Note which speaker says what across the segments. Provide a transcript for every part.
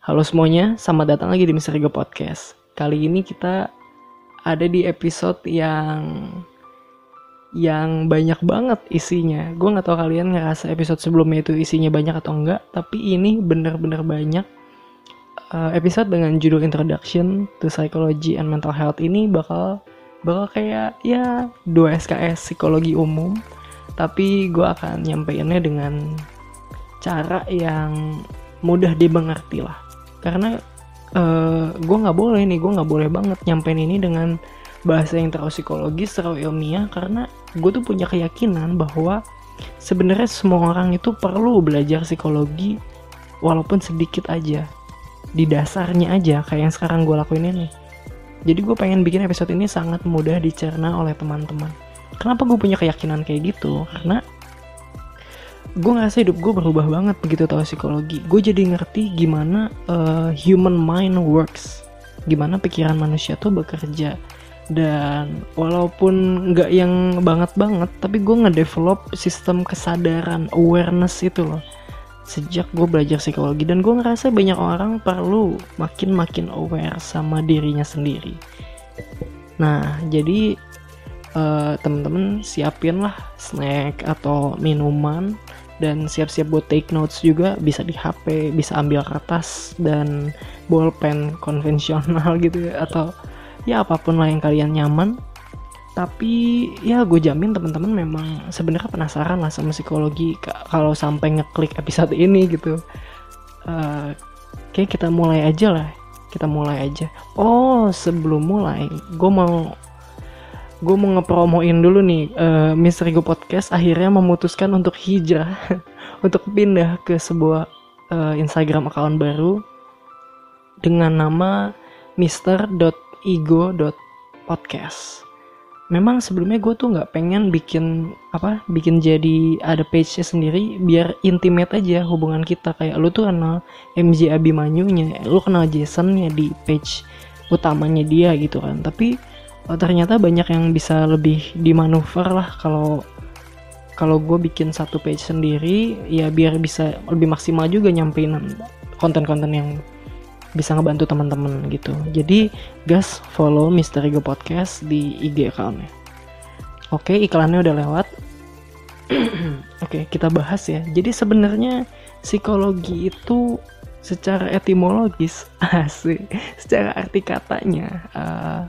Speaker 1: Halo semuanya, selamat datang lagi di Misteri Go Podcast. Kali ini kita ada di episode yang yang banyak banget isinya. Gue nggak tahu kalian ngerasa episode sebelumnya itu isinya banyak atau enggak, tapi ini bener-bener banyak. Uh, episode dengan judul Introduction to Psychology and Mental Health ini bakal bakal kayak ya dua SKS psikologi umum, tapi gue akan nyampeinnya dengan cara yang mudah dimengerti lah karena uh, gue nggak boleh nih gue nggak boleh banget nyampein ini dengan bahasa yang terlalu psikologis terlalu ilmiah karena gue tuh punya keyakinan bahwa sebenarnya semua orang itu perlu belajar psikologi walaupun sedikit aja. Di dasarnya aja kayak yang sekarang gue lakuin ini. Jadi gue pengen bikin episode ini sangat mudah dicerna oleh teman-teman. Kenapa gue punya keyakinan kayak gitu? Karena gue ngerasa hidup gue berubah banget begitu tahu psikologi. Gue jadi ngerti gimana uh, human mind works. Gimana pikiran manusia tuh bekerja. Dan walaupun nggak yang banget banget tapi gue ngedevelop sistem kesadaran awareness itu loh. Sejak gue belajar psikologi. Dan gue ngerasa banyak orang perlu makin makin aware sama dirinya sendiri. Nah jadi uh, temen-temen siapin lah snack atau minuman dan siap-siap buat take notes juga bisa di HP bisa ambil kertas dan bolpen konvensional gitu ya. Atau ya apa pun lah yang kalian nyaman. Tapi ya gue jamin teman-teman memang sebenarnya penasaran lah sama psikologi kalau sampai ngeklik episode ini gitu. Uh, kayak kita mulai aja lah. Kita mulai aja. Oh sebelum mulai gue mau gue mau ngepromoin dulu nih uh, Misteri Go Podcast akhirnya memutuskan untuk hijrah untuk pindah ke sebuah uh, Instagram account baru dengan nama mister.ego.podcast. Memang sebelumnya gue tuh nggak pengen bikin apa bikin jadi ada page-nya sendiri biar intimate aja hubungan kita kayak lu tuh kenal MJ Abimanyunya, lu kenal Jasonnya di page utamanya dia gitu kan. Tapi oh, ternyata banyak yang bisa lebih dimanuver lah kalau kalau gue bikin satu page sendiri ya biar bisa lebih maksimal juga nyampein konten-konten yang bisa ngebantu teman-teman gitu. Jadi guys follow Misteri Go Podcast di IG accountnya. Oke iklannya udah lewat. Oke kita bahas ya. Jadi sebenarnya psikologi itu secara etimologis asik secara arti katanya uh,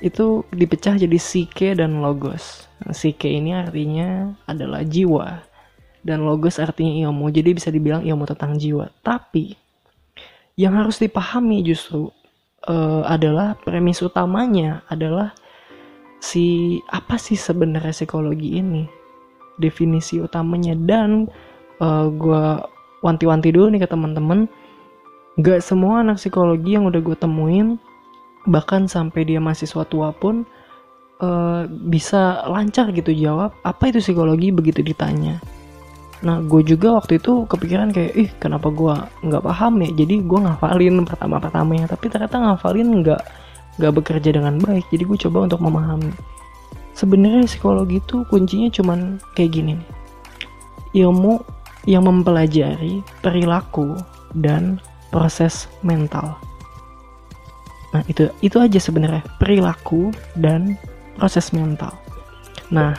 Speaker 1: itu dipecah jadi psike dan logos. Psike ini artinya adalah jiwa dan logos artinya ilmu. Jadi bisa dibilang ilmu tentang jiwa. Tapi yang harus dipahami justru uh, adalah premis utamanya adalah si apa sih sebenarnya psikologi ini? Definisi utamanya dan uh, eh, gue wanti-wanti dulu nih ke teman-teman. Gak semua anak psikologi yang udah gue temuin bahkan sampai dia mahasiswa tua pun uh, bisa lancar gitu jawab apa itu psikologi? begitu ditanya. Nah gue juga waktu itu kepikiran kayak ih kenapa gue nggak paham ya? Jadi gue ngafalin pertama pertamanya tapi ternyata ngafalin nggak nggak bekerja dengan baik. Jadi gue coba untuk memahami. Sebenarnya psikologi itu kuncinya cuman kayak gini nih. Ilmu yang mempelajari perilaku dan proses mental Nah, itu itu aja sebenarnya perilaku dan proses mental. Nah,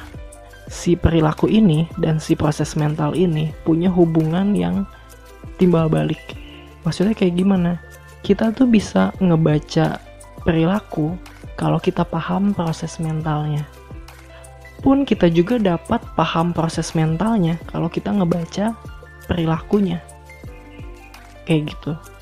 Speaker 1: si perilaku ini dan si proses mental ini punya hubungan yang timbal balik. Maksudnya kayak gimana? Kita tuh bisa ngebaca perilaku kalau kita paham proses mentalnya. Pun kita juga dapat paham proses mentalnya kalau kita ngebaca perilakunya. Kayak gitu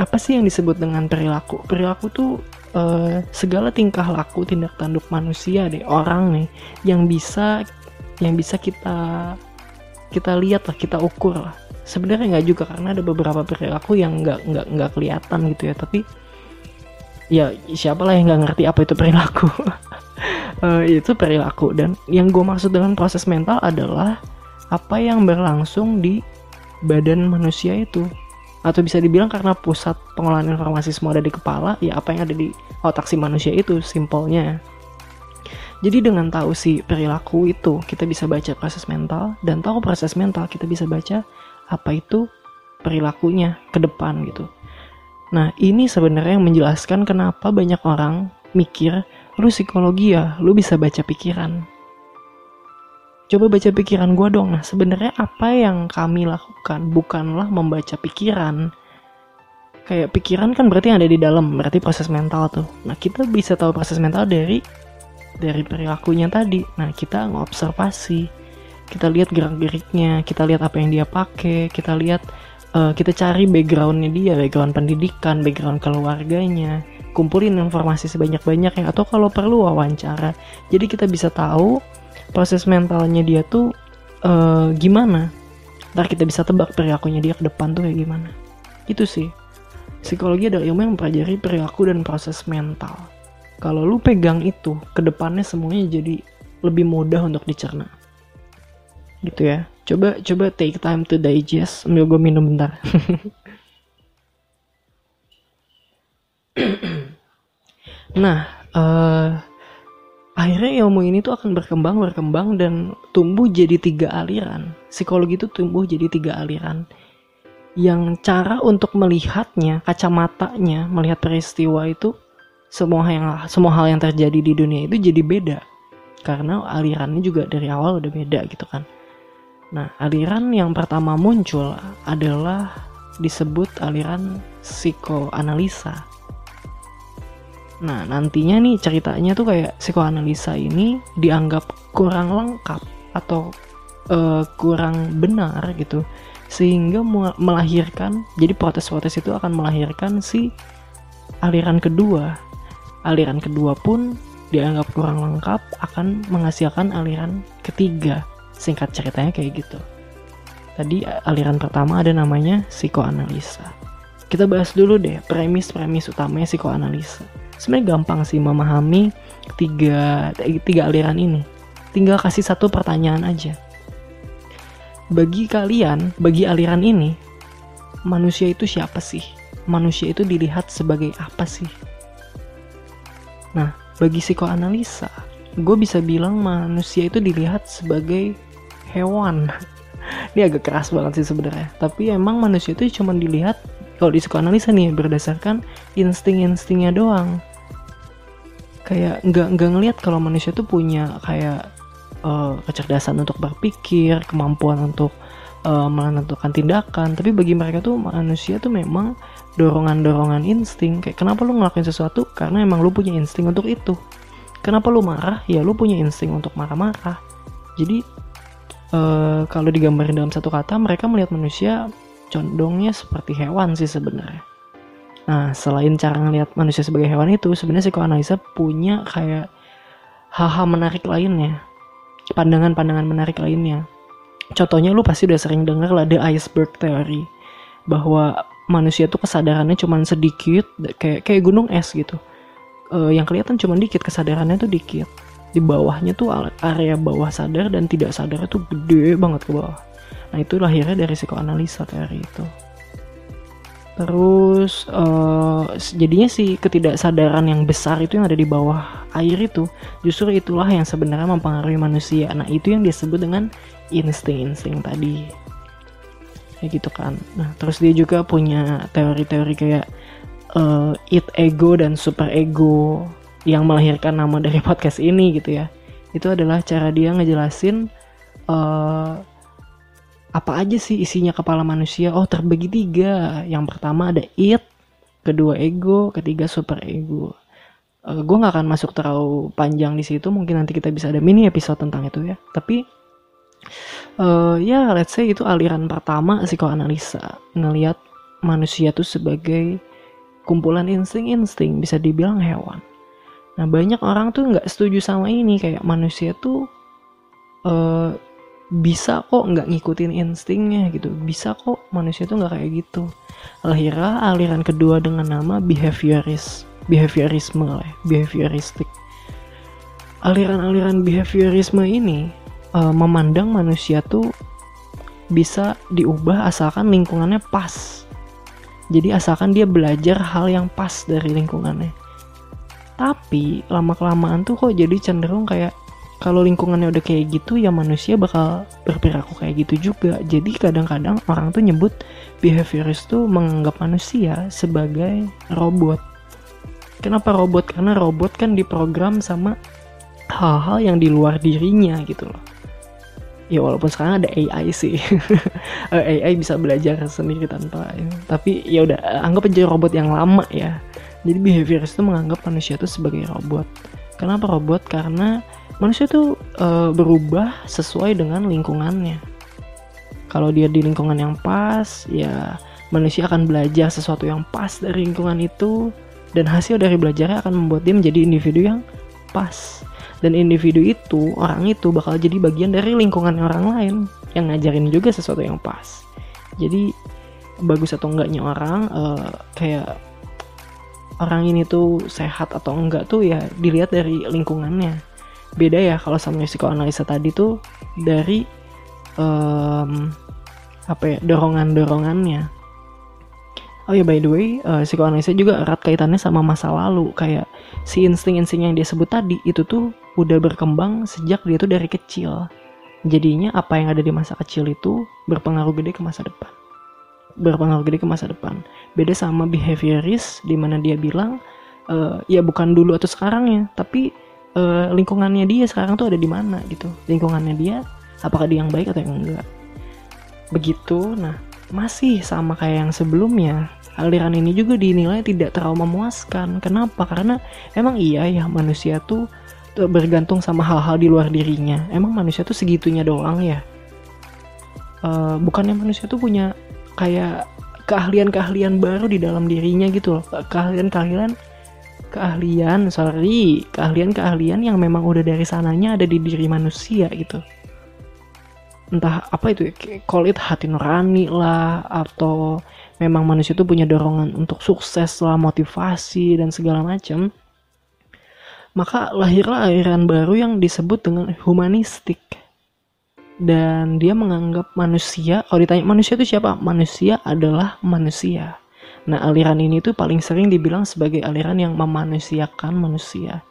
Speaker 1: apa sih yang disebut dengan perilaku? Perilaku tuh uh, segala tingkah laku, tindak tanduk manusia deh, orang nih yang bisa yang bisa kita kita lihat lah, kita ukur lah. Sebenarnya nggak juga karena ada beberapa perilaku yang nggak nggak nggak kelihatan gitu ya, tapi ya siapa lah yang nggak ngerti apa itu perilaku. uh, itu perilaku dan yang gue maksud dengan proses mental adalah apa yang berlangsung di badan manusia itu atau bisa dibilang karena pusat pengolahan informasi semua ada di kepala ya apa yang ada di otak si manusia itu simpelnya jadi dengan tahu si perilaku itu kita bisa baca proses mental dan tahu proses mental kita bisa baca apa itu perilakunya ke depan gitu Nah, ini sebenarnya yang menjelaskan kenapa banyak orang mikir, lu psikologi ya, lu bisa baca pikiran. Coba baca pikiran gue dong. Nah, sebenarnya apa yang kami lakukan bukanlah membaca pikiran. Kayak pikiran kan berarti ada di dalam, berarti proses mental tuh. Nah, kita bisa tahu proses mental dari dari perilakunya tadi. Nah, kita ngobservasi. Kita lihat gerak-geriknya, kita lihat apa yang dia pakai, kita lihat uh, kita cari backgroundnya dia, background pendidikan, background keluarganya, kumpulin informasi sebanyak-banyaknya atau kalau perlu wawancara. Jadi kita bisa tahu proses mentalnya dia tuh uh, gimana. Ntar kita bisa tebak perilakunya dia ke depan tuh kayak gimana. Itu sih. Psikologi adalah ilmu yang mempelajari perilaku dan proses mental. Kalau lu pegang itu, ke depannya semuanya jadi lebih mudah untuk dicerna. Gitu ya coba coba take time to digest sambil gue minum bentar nah uh, akhirnya ilmu ini tuh akan berkembang berkembang dan tumbuh jadi tiga aliran. Psikologi itu tumbuh jadi tiga aliran. Yang cara untuk melihatnya kacamatanya melihat peristiwa itu semua yang semua hal yang terjadi di dunia itu jadi beda. Karena alirannya juga dari awal udah beda gitu kan. Nah, aliran yang pertama muncul adalah disebut aliran psikoanalisa. Nah, nantinya nih ceritanya tuh kayak psikoanalisa ini dianggap kurang lengkap atau uh, kurang benar gitu. Sehingga melahirkan, jadi protes-protes itu akan melahirkan si aliran kedua. Aliran kedua pun dianggap kurang lengkap akan menghasilkan aliran ketiga singkat ceritanya kayak gitu tadi aliran pertama ada namanya psikoanalisa kita bahas dulu deh premis-premis utamanya psikoanalisa sebenarnya gampang sih memahami tiga tiga aliran ini. Tinggal kasih satu pertanyaan aja. Bagi kalian bagi aliran ini manusia itu siapa sih? Manusia itu dilihat sebagai apa sih? Nah bagi psikoanalisa gue bisa bilang manusia itu dilihat sebagai hewan. Ini agak keras banget sih sebenarnya. Tapi emang manusia itu cuma dilihat kalau di psikoanalisa nih berdasarkan insting-instingnya doang. Kayak nggak nggak ngelihat kalau manusia tuh punya kayak uh, kecerdasan untuk berpikir kemampuan untuk uh, menentukan tindakan. Tapi bagi mereka tuh manusia tuh memang dorongan-dorongan insting. Kayak kenapa lu ngelakuin sesuatu? Karena emang lu punya insting untuk itu. Kenapa lu marah? Ya lu punya insting untuk marah-marah. Jadi uh, kalau digambarin dalam satu kata mereka melihat manusia condongnya seperti hewan sih sebenarnya. Nah, selain cara ngelihat manusia sebagai hewan itu, sebenarnya psikoanalisa punya kayak hal-hal menarik lainnya. Pandangan-pandangan menarik lainnya. Contohnya lu pasti udah sering dengar lah the iceberg theory. Bahwa manusia tuh kesadarannya cuma sedikit, kayak kayak gunung es gitu. Uh, yang kelihatan cuma dikit, kesadarannya tuh dikit di bawahnya tuh area bawah sadar dan tidak sadar itu gede banget ke bawah nah itu lahirnya dari psikoanalisa teori itu. Terus uh, jadinya si ketidaksadaran yang besar itu yang ada di bawah air itu justru itulah yang sebenarnya mempengaruhi manusia. Nah itu yang disebut dengan insting-insting tadi. Kayak gitu kan. Nah terus dia juga punya teori-teori kayak uh, it ego dan super ego yang melahirkan nama dari podcast ini gitu ya. Itu adalah cara dia ngejelasin uh, apa aja sih isinya kepala manusia? Oh terbagi tiga. Yang pertama ada it kedua ego ketiga super ego. Uh, eh, gue nggak akan masuk terlalu panjang di situ. Mungkin nanti kita bisa ada mini episode tentang itu ya. Tapi uh, ya let's say itu aliran pertama psikoanalisa. Ngelihat manusia tuh sebagai kumpulan insting-insting bisa dibilang hewan. Nah banyak orang tuh nggak setuju sama ini. Kayak manusia tuh uh, bisa kok nggak ngikutin instingnya gitu. Bisa kok manusia tuh nggak kayak gitu. Akhirnya aliran kedua dengan nama behavioris behaviorisme lah ya, behavioristik. Aliran-aliran behaviorisme ini uh, memandang manusia tuh bisa diubah asalkan lingkungannya pas. Jadi asalkan dia belajar hal yang pas dari lingkungannya. Tapi lama kelamaan tuh kok jadi cenderung kayak kalau lingkungannya udah kayak gitu ya manusia bakal berperilaku kayak gitu juga jadi kadang-kadang orang tuh nyebut behaviorist tuh menganggap manusia sebagai robot. Kenapa robot? Karena robot kan diprogram sama hal-hal yang di luar dirinya gitu loh. Ya walaupun sekarang ada AI sih, AI bisa belajar sendiri tanpa, tapi ya udah anggap aja robot yang lama ya. Jadi behaviorist itu menganggap manusia itu sebagai robot. Kenapa robot? Karena manusia tuh e, berubah sesuai dengan lingkungannya. Kalau dia di lingkungan yang pas, ya manusia akan belajar sesuatu yang pas dari lingkungan itu. Dan hasil dari belajarnya akan membuat dia menjadi individu yang pas. Dan individu itu orang itu bakal jadi bagian dari lingkungan orang lain yang ngajarin juga sesuatu yang pas. Jadi bagus atau enggaknya orang uh, kayak orang ini tuh sehat atau enggak tuh ya dilihat dari lingkungannya beda ya kalau sama psikoanalisa tadi tuh dari um, apa ya dorongan-dorongannya Oh ya by the way, uh, psikoanalisa juga erat kaitannya sama masa lalu. Kayak si insting-insting yang dia sebut tadi itu tuh udah berkembang sejak dia tuh dari kecil. Jadinya apa yang ada di masa kecil itu berpengaruh gede ke masa depan. Berpengaruh gede ke masa depan. Beda sama behaviorist di mana dia bilang uh, ya bukan dulu atau sekarang ya, tapi uh, lingkungannya dia sekarang tuh ada di mana gitu. Lingkungannya dia apakah dia yang baik atau yang enggak. Begitu. Nah, masih sama kayak yang sebelumnya aliran ini juga dinilai tidak terlalu memuaskan kenapa karena emang iya ya manusia tuh bergantung sama hal-hal di luar dirinya emang manusia tuh segitunya doang ya uh, bukannya manusia tuh punya kayak keahlian-keahlian baru di dalam dirinya gitu loh keahlian-keahlian keahlian sorry keahlian-keahlian yang memang udah dari sananya ada di diri manusia gitu. Entah apa itu ya, call it hati nurani lah atau memang manusia itu punya dorongan untuk sukses lah motivasi dan segala macam maka lahirlah aliran baru yang disebut dengan humanistik. Dan dia menganggap manusia kalau ditanya manusia itu siapa? Manusia adalah manusia nah aliran ini tuh paling sering dibilang sebagai aliran yang memanusiakan manusia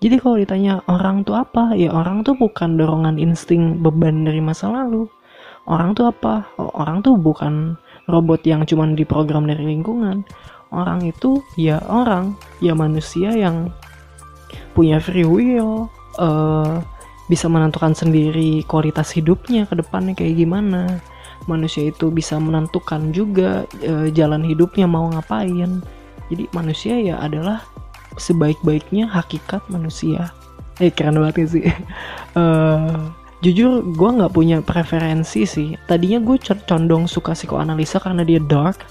Speaker 1: jadi kalau ditanya orang tuh apa, ya orang tuh bukan dorongan insting beban dari masa lalu. Orang tuh apa? Orang tuh bukan robot yang cuma diprogram dari lingkungan. Orang itu ya orang, ya manusia yang punya free will, uh, bisa menentukan sendiri kualitas hidupnya ke depannya kayak gimana. Manusia itu bisa menentukan juga uh, jalan hidupnya mau ngapain. Jadi manusia ya adalah sebaik-baiknya hakikat manusia. Eh keren banget sih. Uh, jujur gue nggak punya preferensi sih. Tadinya gue condong suka psikoanalisa karena dia dark.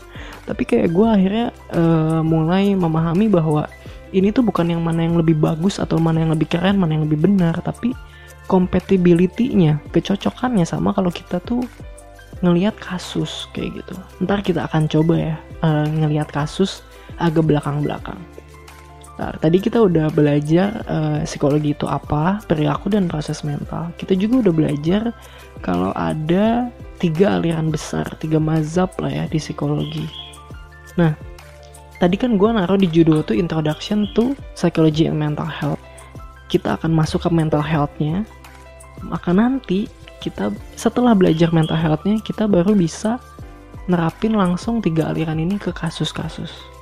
Speaker 1: Tapi kayak gue akhirnya uh, mulai memahami bahwa ini tuh bukan yang mana yang lebih bagus atau mana yang lebih keren mana yang lebih benar. Tapi compatibility-nya kecocokannya sama kalau kita tuh ngelihat kasus kayak gitu ntar kita akan coba ya uh, ngelihat kasus agak belakang-belakang Nah, tadi kita udah belajar uh, psikologi itu apa, perilaku dan proses mental. Kita juga udah belajar kalau ada tiga aliran besar, tiga mazhab lah ya di psikologi. Nah, tadi kan gue naruh di judul tuh Introduction to Psychology and Mental Health. Kita akan masuk ke mental health-nya. Maka nanti kita setelah belajar mental health-nya, kita baru bisa nerapin langsung tiga aliran ini ke kasus-kasus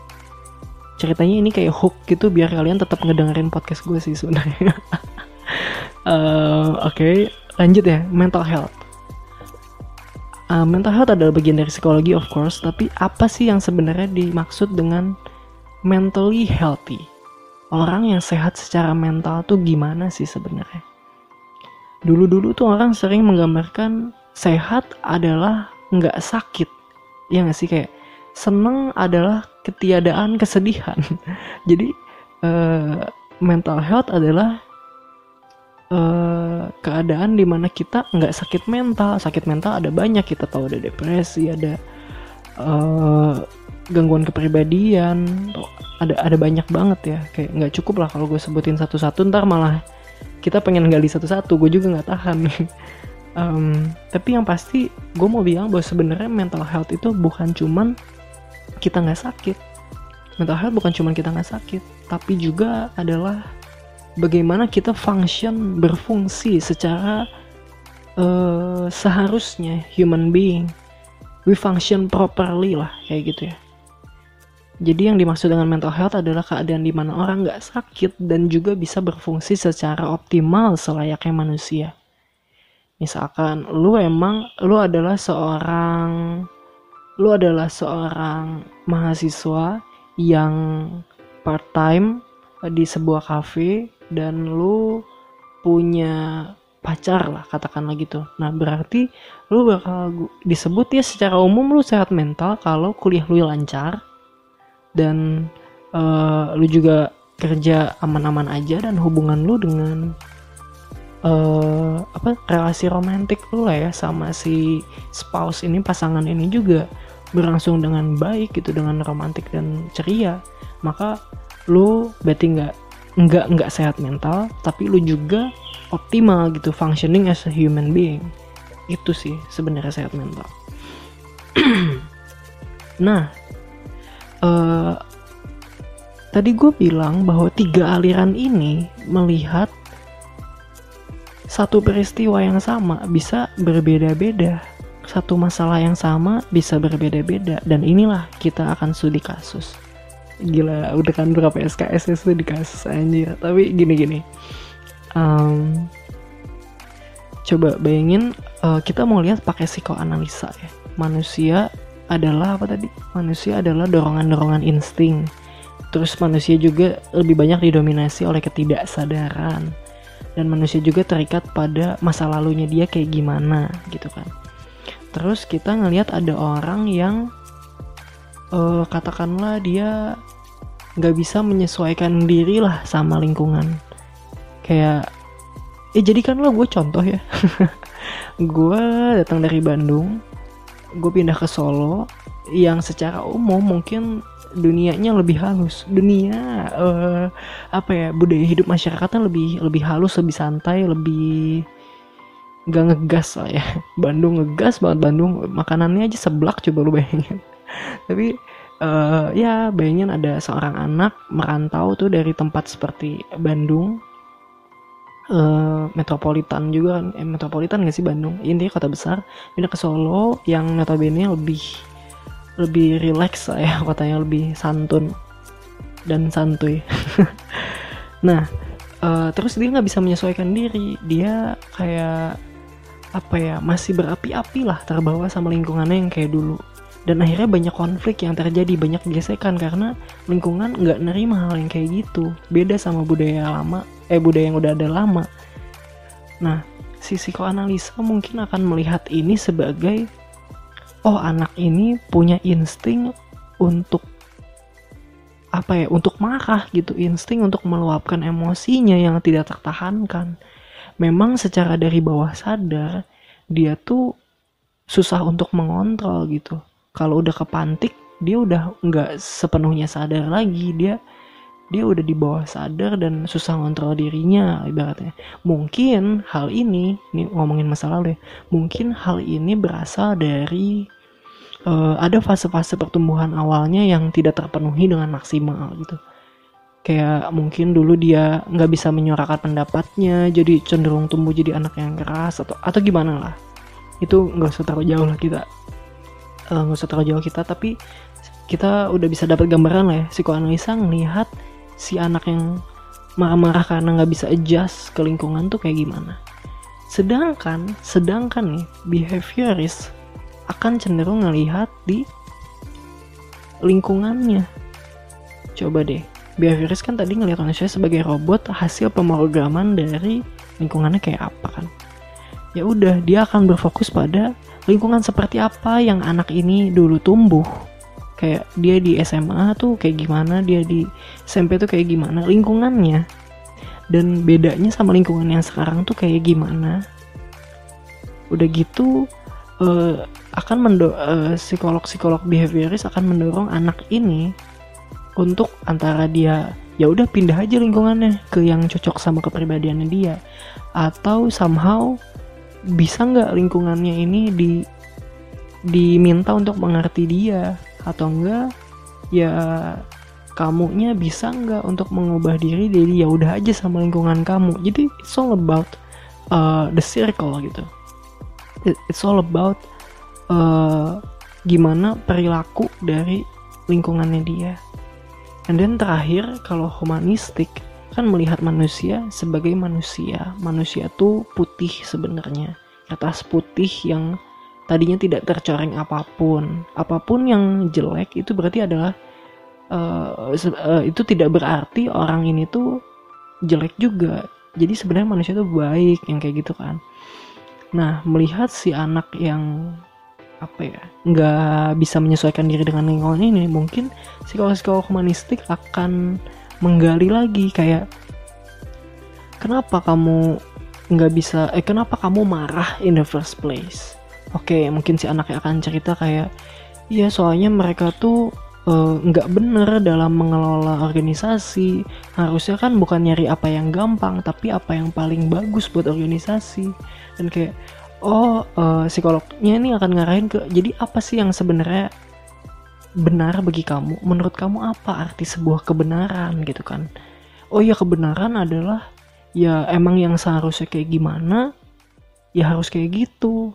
Speaker 1: ceritanya ini kayak hook gitu biar kalian tetap ngedengerin podcast gue sih sebenarnya. uh, Oke, okay. lanjut ya mental health. Uh, mental health adalah bagian dari psikologi of course, tapi apa sih yang sebenarnya dimaksud dengan mentally healthy? Orang yang sehat secara mental tuh gimana sih sebenarnya? Dulu-dulu tuh orang sering menggambarkan sehat adalah nggak sakit. Ya nggak sih? Kayak seneng adalah ketiadaan kesedihan. Jadi uh, mental health adalah uh, keadaan di mana kita nggak sakit mental. Sakit mental ada banyak. Kita tahu ada depresi ada uh, gangguan kepribadian. Ada ada banyak banget ya. Kayak nggak cukup lah kalau gue sebutin satu-satu ntar malah kita pengen gali satu-satu gue juga nggak tahan. Um, tapi yang pasti gue mau bilang bahwa sebenarnya mental health itu bukan cuman kita nggak sakit. Mental health bukan cuma kita nggak sakit tapi juga adalah bagaimana kita function berfungsi secara uh, seharusnya human being. We function properly lah kayak gitu ya jadi yang dimaksud dengan mental health adalah keadaan di mana orang nggak sakit dan juga bisa berfungsi secara optimal selayaknya manusia. Misalkan lu emang lu adalah seorang lu adalah seorang mahasiswa yang part time di sebuah cafe dan lu punya pacar lah katakanlah gitu. Nah berarti lu bakal disebut ya secara umum lu sehat mental kalau kuliah lu lancar dan uh, lu juga kerja aman-aman aja dan hubungan lu dengan uh, apa relasi romantik lu lah ya sama si spouse ini pasangan ini juga berlangsung dengan baik gitu dengan romantik dan ceria. Maka lu berarti nggak nggak nggak sehat mental tapi lu juga optimal gitu functioning as a human being. Itu sih sebenarnya sehat mental. Nah uh, tadi gue bilang bahwa tiga aliran ini melihat satu peristiwa yang sama bisa berbeda-beda. Satu masalah yang sama bisa berbeda-beda. Dan inilah kita akan studi kasus. Gila udah kan berapa SKS itu di kasus anjir. Tapi gini-gini. Um, coba bayangin uh, kita mau lihat pakai psikoanalisa ya. Manusia adalah apa tadi? Manusia adalah dorongan-dorongan insting. Terus manusia juga lebih banyak didominasi oleh ketidaksadaran. Dan manusia juga terikat pada masa lalunya dia kayak gimana gitu kan. Terus kita ngelihat ada orang yang uh, katakanlah dia nggak bisa menyesuaikan diri lah sama lingkungan. Kayak ya jadikanlah gue contoh ya. gue datang dari Bandung gue pindah ke Solo yang secara umum mungkin dunianya lebih halus. Dunia uh, apa ya budaya hidup masyarakatnya lebih lebih halus lebih santai lebih gak ngegas lah ya. Bandung ngegas banget Bandung makanannya aja seblak coba lu bayangin. Tapi uh, ya bayangin ada seorang anak merantau tuh dari tempat seperti Bandung uh, metropolitan juga kan eh, metropolitan gak sih Bandung? Intinya kota besar pindah ke Solo yang notabene lebih lebih rileks lah ya kotanya lebih santun dan santuy. Nah uh, terus dia nggak bisa menyesuaikan diri. Dia kayak apa ya masih berapi-api lah terbawa sama lingkungannya yang kayak dulu dan akhirnya banyak konflik yang terjadi banyak gesekan karena lingkungan nggak nerima hal yang kayak gitu. Beda sama budaya lama eh budaya yang udah ada lama. Nah si psikoanalisa mungkin akan melihat ini sebagai oh anak ini punya insting untuk apa ya untuk marah gitu. Insting untuk meluapkan emosinya yang tidak tertahankan. Memang secara dari bawah sadar dia tuh susah untuk mengontrol gitu kalau udah kepantik dia udah nggak sepenuhnya sadar lagi. Dia dia udah di bawah sadar dan susah ngontrol dirinya ibaratnya. Mungkin hal ini ini ngomongin masa lalu ya mungkin hal ini berasal dari uh, ada fase-fase pertumbuhan awalnya yang tidak terpenuhi dengan maksimal gitu. Kayak mungkin dulu dia nggak bisa menyuarakan pendapatnya jadi cenderung tumbuh jadi anak yang keras atau atau gimana lah. Itu nggak usah terlalu jauh lah kita nggak uh, usah terlalu jauh kita tapi kita udah bisa dapat gambaran lah ya. Psikoanalisa ngelihat si anak yang marah-marah karena nggak bisa adjust ke lingkungan tuh kayak gimana. Sedangkan sedangkan nih behavioris akan cenderung ngelihat di lingkungannya. Coba deh behavioris kan tadi ngelihat manusia sebagai robot hasil pemrograman dari lingkungannya kayak apa kan? Ya udah dia akan berfokus pada lingkungan seperti apa yang anak ini dulu tumbuh? Kayak dia di SMA tuh kayak gimana? Dia di SMP tuh kayak gimana? Lingkungannya. Dan bedanya sama lingkungan yang sekarang tuh kayak gimana? Udah gitu uh, akan mendo uh, psikolog psikolog behavioris akan mendorong anak ini untuk antara dia ya udah pindah aja lingkungannya ke yang cocok sama kepribadiannya dia. Atau somehow bisa nggak lingkungannya ini di diminta untuk mengerti dia? Atau enggak ya kamunya bisa nggak untuk mengubah diri? Jadi ya udah aja sama lingkungan kamu. Jadi it's all about uh, the circle gitu. It's all about uh, gimana perilaku dari lingkungannya dia. Then terakhir kalau humanistik kan melihat manusia sebagai manusia. Manusia tuh putih sebenarnya. Kertas putih yang tadinya tidak tercoreng apa pun. Apa pun yang jelek itu berarti adalah uh, uh, itu tidak berarti orang ini tuh jelek juga. Jadi sebenarnya manusia tuh baik yang kayak gitu kan. Nah melihat si anak yang apa ya nggak bisa menyesuaikan diri dengan lingkungan ini mungkin psikolog-psikolog humanistik akan menggali lagi kayak kenapa kamu nggak bisa eh kenapa kamu marah in the first place? Oke okay, mungkin si anaknya akan cerita kayak ya soalnya mereka tuh eh, nggak uh, bener dalam mengelola organisasi. Harusnya kan bukan nyari apa yang gampang tapi apa yang paling bagus buat organisasi. Dan kayak oh uh, psikolognya ini akan ngarahin ke jadi apa sih yang sebenarnya benar bagi kamu? Menurut kamu apa arti sebuah kebenaran gitu kan? Oh ya kebenaran adalah ya emang yang seharusnya kayak gimana ya harus kayak gitu.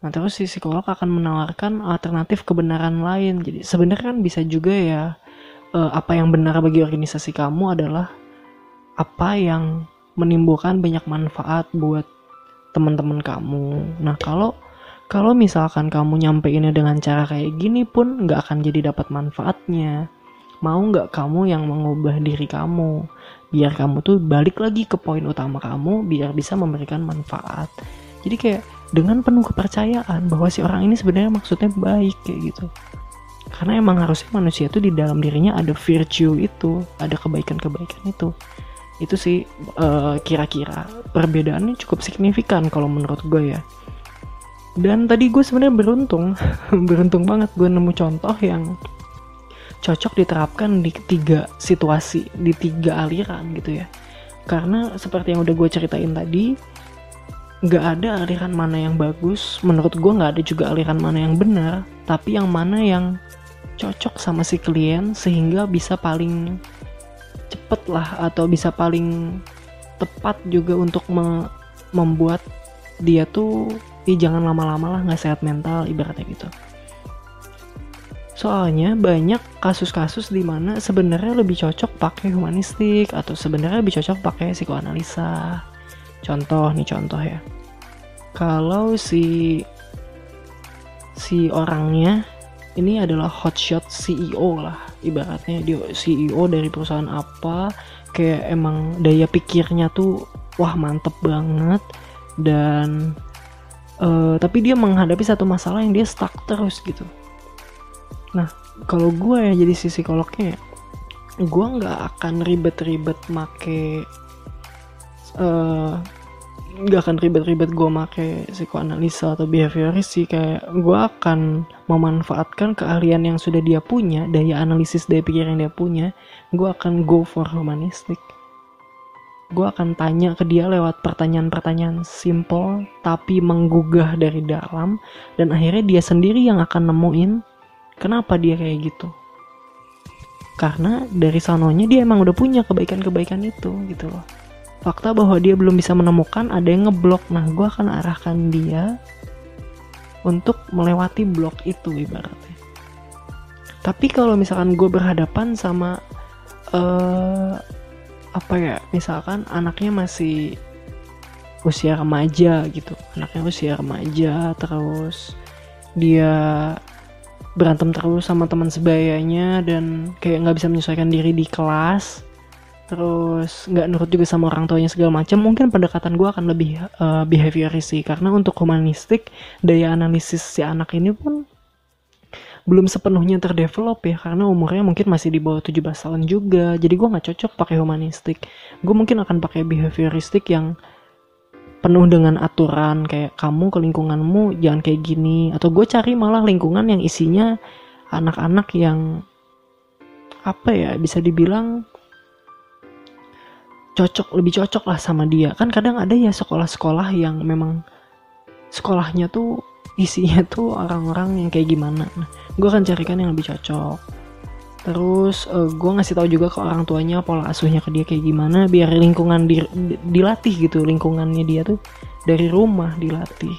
Speaker 1: Nah terus si psikolog akan menawarkan alternatif kebenaran lain. Jadi sebenarnya kan bisa juga ya uh, apa yang benar bagi organisasi kamu adalah apa yang menimbulkan banyak manfaat buat teman-teman kamu. Nah kalau kalau misalkan kamu nyampeinnya dengan cara kayak gini pun nggak akan jadi dapat manfaatnya. Mau nggak kamu yang mengubah diri kamu, biar kamu tuh balik lagi ke poin utama kamu, biar bisa memberikan manfaat. Jadi kayak dengan penuh kepercayaan bahwa si orang ini sebenarnya maksudnya baik kayak gitu. Karena emang harusnya manusia tuh di dalam dirinya ada virtue itu, ada kebaikan-kebaikan itu itu sih uh, kira-kira perbedaannya cukup signifikan kalau menurut gue ya dan tadi gue sebenarnya beruntung beruntung banget gue nemu contoh yang cocok diterapkan di tiga situasi di tiga aliran gitu ya. Karena seperti yang udah gue ceritain tadi nggak ada aliran mana yang bagus. Menurut gue nggak ada juga aliran mana yang benar tapi yang mana yang cocok sama si klien sehingga bisa paling cepet lah atau bisa paling tepat juga untuk me membuat dia tuh ya jangan lama-lama lah nggak sehat mental ibaratnya gitu. Soalnya banyak kasus-kasus di mana sebenarnya lebih cocok pakai humanistik atau sebenarnya lebih cocok pakai psikoanalisa. Contoh nih contoh ya. Kalau si si orangnya ini adalah hotshot CEO lah ibaratnya dia CEO dari perusahaan apa kayak emang daya pikirnya tuh wah mantep banget dan uh, tapi dia menghadapi satu masalah yang dia stuck terus gitu. Nah kalau gue ya jadi si psikolognya gue nggak akan ribet-ribet make uh, gak akan ribet-ribet gue make psikoanalisa atau behavioris sih. Kayak gue akan memanfaatkan keahlian yang sudah dia punya daya analisis daya pikir yang dia punya gue akan go for humanistic gue akan tanya ke dia lewat pertanyaan-pertanyaan simple tapi menggugah dari dalam dan akhirnya dia sendiri yang akan nemuin kenapa dia kayak gitu. Karena dari sanonya dia emang udah punya kebaikan-kebaikan itu gitu loh. Fakta bahwa dia belum bisa menemukan ada yang ngeblok. Nah gue akan arahkan dia untuk melewati blok itu ibaratnya. Tapi kalau misalkan gue berhadapan sama uh, apa ya misalkan anaknya masih usia remaja gitu. Anaknya usia remaja terus dia berantem terus sama teman sebayanya dan kayak nggak bisa menyesuaikan diri di kelas. Terus nggak nurut juga sama orang tuanya segala macam. Mungkin pendekatan gue akan lebih uh, behavioris sih. Karena untuk humanistik daya analisis si anak ini pun belum sepenuhnya terdevelop ya karena umurnya mungkin masih di bawah 17 tahun juga. Jadi gue nggak cocok pakai humanistik. Gue mungkin akan pakai behavioristik yang penuh dengan aturan kayak kamu ke lingkunganmu jangan kayak gini. Atau gue cari malah lingkungan yang isinya anak-anak yang apa ya bisa dibilang cocok lebih cocok lah sama dia. Kan kadang ada ya sekolah-sekolah yang memang sekolahnya tuh isinya tuh orang-orang yang kayak gimana. Nah, gue akan carikan yang lebih cocok. Terus uh, eh, gue ngasih tahu juga ke orang tuanya pola asuhnya ke dia kayak gimana biar lingkungan di, di, dilatih gitu lingkungannya dia tuh dari rumah dilatih.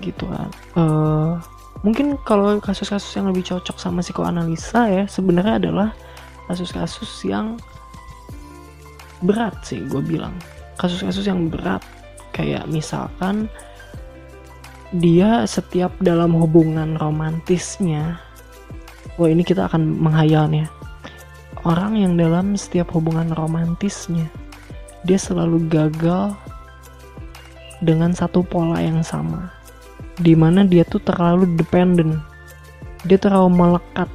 Speaker 1: Gitu kan uh, mungkin kalau kasus-kasus yang lebih cocok sama psikoanalisa ya sebenarnya adalah kasus-kasus yang berat sih gue bilang. Kasus-kasus yang berat. Kayak misalkan dia setiap dalam hubungan romantisnya wah ini kita akan menghayal nih ya. orang yang dalam setiap hubungan romantisnya dia selalu gagal dengan satu pola yang sama di mana dia tuh terlalu dependent. Dia terlalu melekat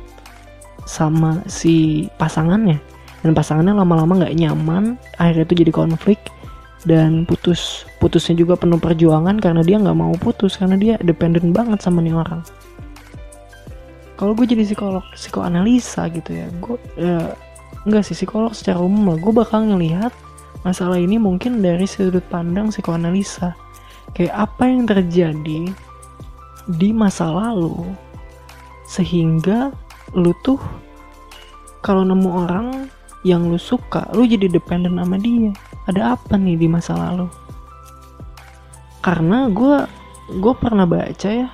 Speaker 1: sama si pasangannya. Dan pasangannya lama-lama nggak nyaman akhirnya itu jadi konflik dan putus putusnya juga penuh perjuangan karena dia nggak mau putus karena dia dependent banget sama nih orang. Kalau gue jadi psikolog psikoanalisa gitu ya gue ya, sih psikolog secara umum gue bakal ngelihat masalah ini mungkin dari sudut pandang psikoanalisa. Kayak apa yang terjadi di masa lalu sehingga lu tuh kalau nemu orang yang lu suka lu jadi dependent sama dia ada apa nih di masa lalu? Karena gue gue pernah baca ya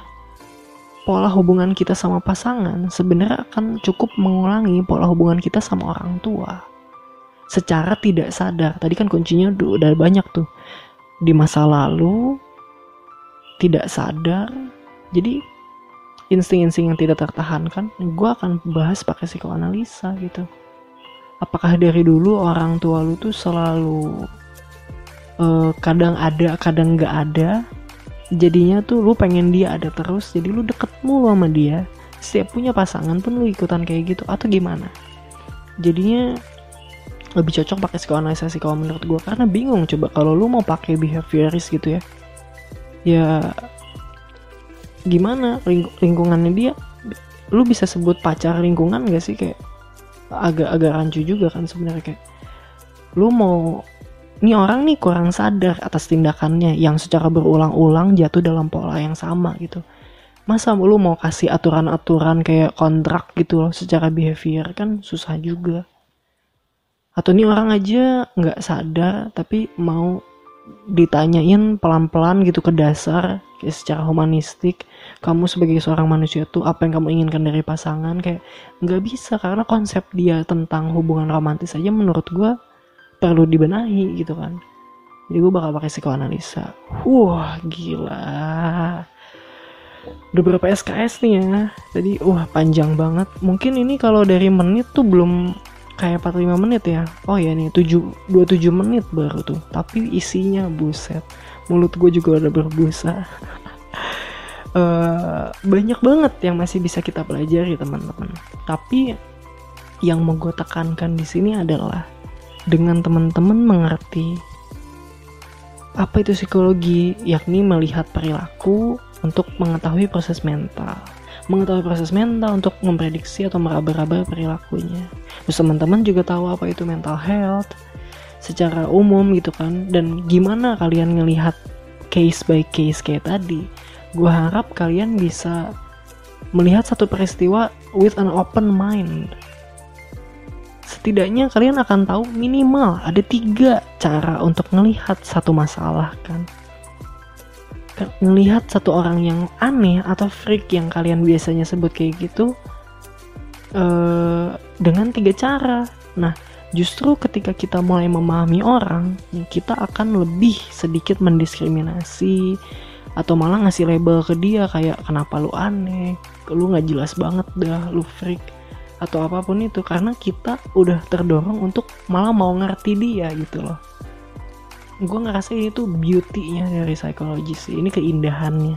Speaker 1: pola hubungan kita sama pasangan sebenarnya akan cukup mengulangi pola hubungan kita sama orang tua. Secara tidak sadar tadi kan kuncinya udah banyak tuh. Di masa lalu tidak sadar jadi insting-insting yang tidak tertahankan gue akan bahas pakai psikoanalisa gitu apakah dari dulu orang tua lu tuh selalu uh, kadang ada kadang nggak ada? Jadinya tuh lu pengen dia ada terus jadi lu deket mulu sama dia. Setiap punya pasangan pun lu ikutan kayak gitu atau gimana? Jadinya lebih cocok pakai psikoanalisa sih kalau menurut gue karena bingung coba kalau lu mau pakai behaviorist gitu ya. Ya gimana ling lingkungannya dia? Lu bisa sebut pacar lingkungan gak sih? Kayak agak-agak rancu juga kan sebenarnya kayak lu mau ini orang nih kurang sadar atas tindakannya yang secara berulang-ulang jatuh dalam pola yang sama gitu. Masa lu mau kasih aturan-aturan kayak kontrak gitu loh secara behavior kan susah juga. Atau nih orang aja nggak sadar tapi mau ditanyain pelan-pelan gitu ke dasar kayak secara humanistik kamu sebagai seorang manusia tuh apa yang kamu inginkan dari pasangan? Kayak nggak bisa karena konsep dia tentang hubungan romantis aja menurut gue perlu dibenahi gitu kan. Jadi gue bakal pakai psikoanalisa. Wah gila. Udah berapa SKS nih ya? Tadi wah panjang banget. Mungkin ini kalau dari menit tuh belum kayak 45 menit ya. Oh ya nih 7 27 menit baru tuh. Tapi isinya buset. Mulut gue juga udah berbusa. Uh, banyak banget yang masih bisa kita pelajari teman-teman. Tapi yang mau gue tekankan di sini adalah dengan teman-teman mengerti apa itu psikologi yakni melihat perilaku untuk mengetahui proses mental mengetahui proses mental untuk memprediksi atau meraba-raba perilakunya. Terus teman-teman juga tahu apa itu mental health secara umum gitu kan dan gimana kalian ngelihat case by case kayak tadi. Gue harap kalian bisa melihat satu peristiwa with an open mind. Setidaknya kalian akan tahu minimal ada tiga cara untuk melihat satu masalah kan ngelihat satu orang yang aneh atau freak yang kalian biasanya sebut kayak gitu uh, dengan tiga cara. Nah, justru ketika kita mulai memahami orang, kita akan lebih sedikit mendiskriminasi atau malah ngasih label ke dia kayak kenapa lu aneh, lu nggak jelas banget dah, lu freak atau apa pun itu. Karena kita udah terdorong untuk malah mau ngerti dia gitu loh gue ngerasa ini tuh beauty-nya dari psikologi sih. Ini keindahannya.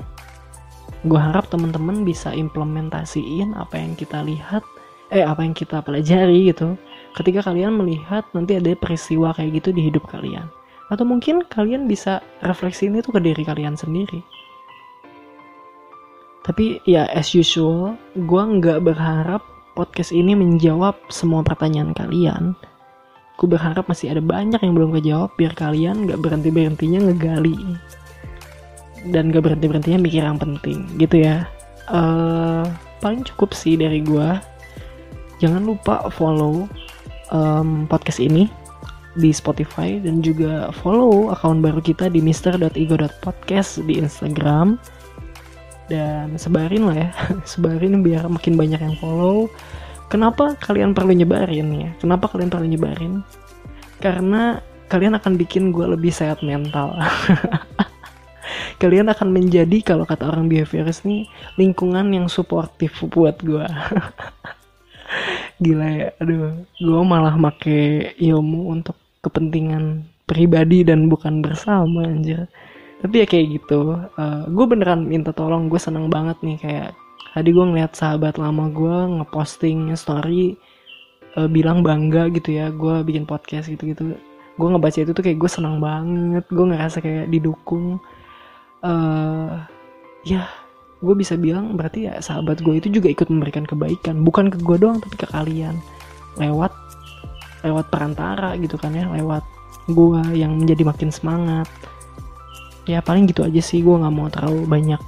Speaker 1: Gue harap teman-teman bisa implementasiin apa yang kita lihat eh apa yang kita pelajari gitu. Ketika kalian melihat nanti ada peristiwa kayak gitu di hidup kalian. Atau mungkin kalian bisa refleksi ini tuh ke diri kalian sendiri. Tapi ya as usual gue nggak berharap podcast ini menjawab semua pertanyaan kalian Aku berharap masih ada banyak yang belum kejawab biar kalian gak berhenti-berhentinya ngegali. Dan gak berhenti-berhentinya mikir yang penting gitu ya. Uh, paling cukup sih dari gue. Jangan lupa follow um, podcast ini di Spotify dan juga follow akun baru kita di mister.ego.podcast di Instagram dan sebarin lah ya sebarin biar makin banyak yang follow kenapa kalian perlu nyebarin ya? Kenapa kalian perlu nyebarin? Karena kalian akan bikin gue lebih sehat mental. Kalian akan menjadi kalau kata orang behavioris nih lingkungan yang suportif buat gue gila ya aduh. Gue malah make ilmu untuk kepentingan pribadi dan bukan bersama anjir. Tapi ya kayak gitu. Uh, eh, gue beneran minta tolong gue seneng banget nih kayak tadi gue ngeliat sahabat lama gue ngeposting story uh, bilang bangga gitu ya gue bikin podcast gitu gitu gue ngebaca itu tuh kayak gue seneng banget gue ngerasa kayak didukung. Uh, ya gue bisa bilang berarti ya sahabat gue itu juga ikut memberikan kebaikan. Bukan ke gue doang tapi ke kalian. Lewat lewat perantara gitu kan ya lewat gue yang menjadi makin semangat. Ya paling gitu aja sih gue nggak mau terlalu banyak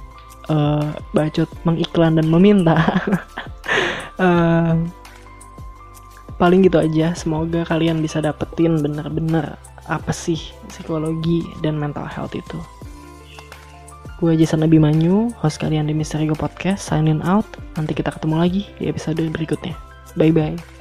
Speaker 1: uh, bacot mengiklan dan meminta uh, paling gitu aja semoga kalian bisa dapetin bener-bener apa sih psikologi dan mental health itu Gue Jason Abimanyu, host kalian di Misteri Go Podcast, signing out. Nanti kita ketemu lagi di episode berikutnya. Bye-bye.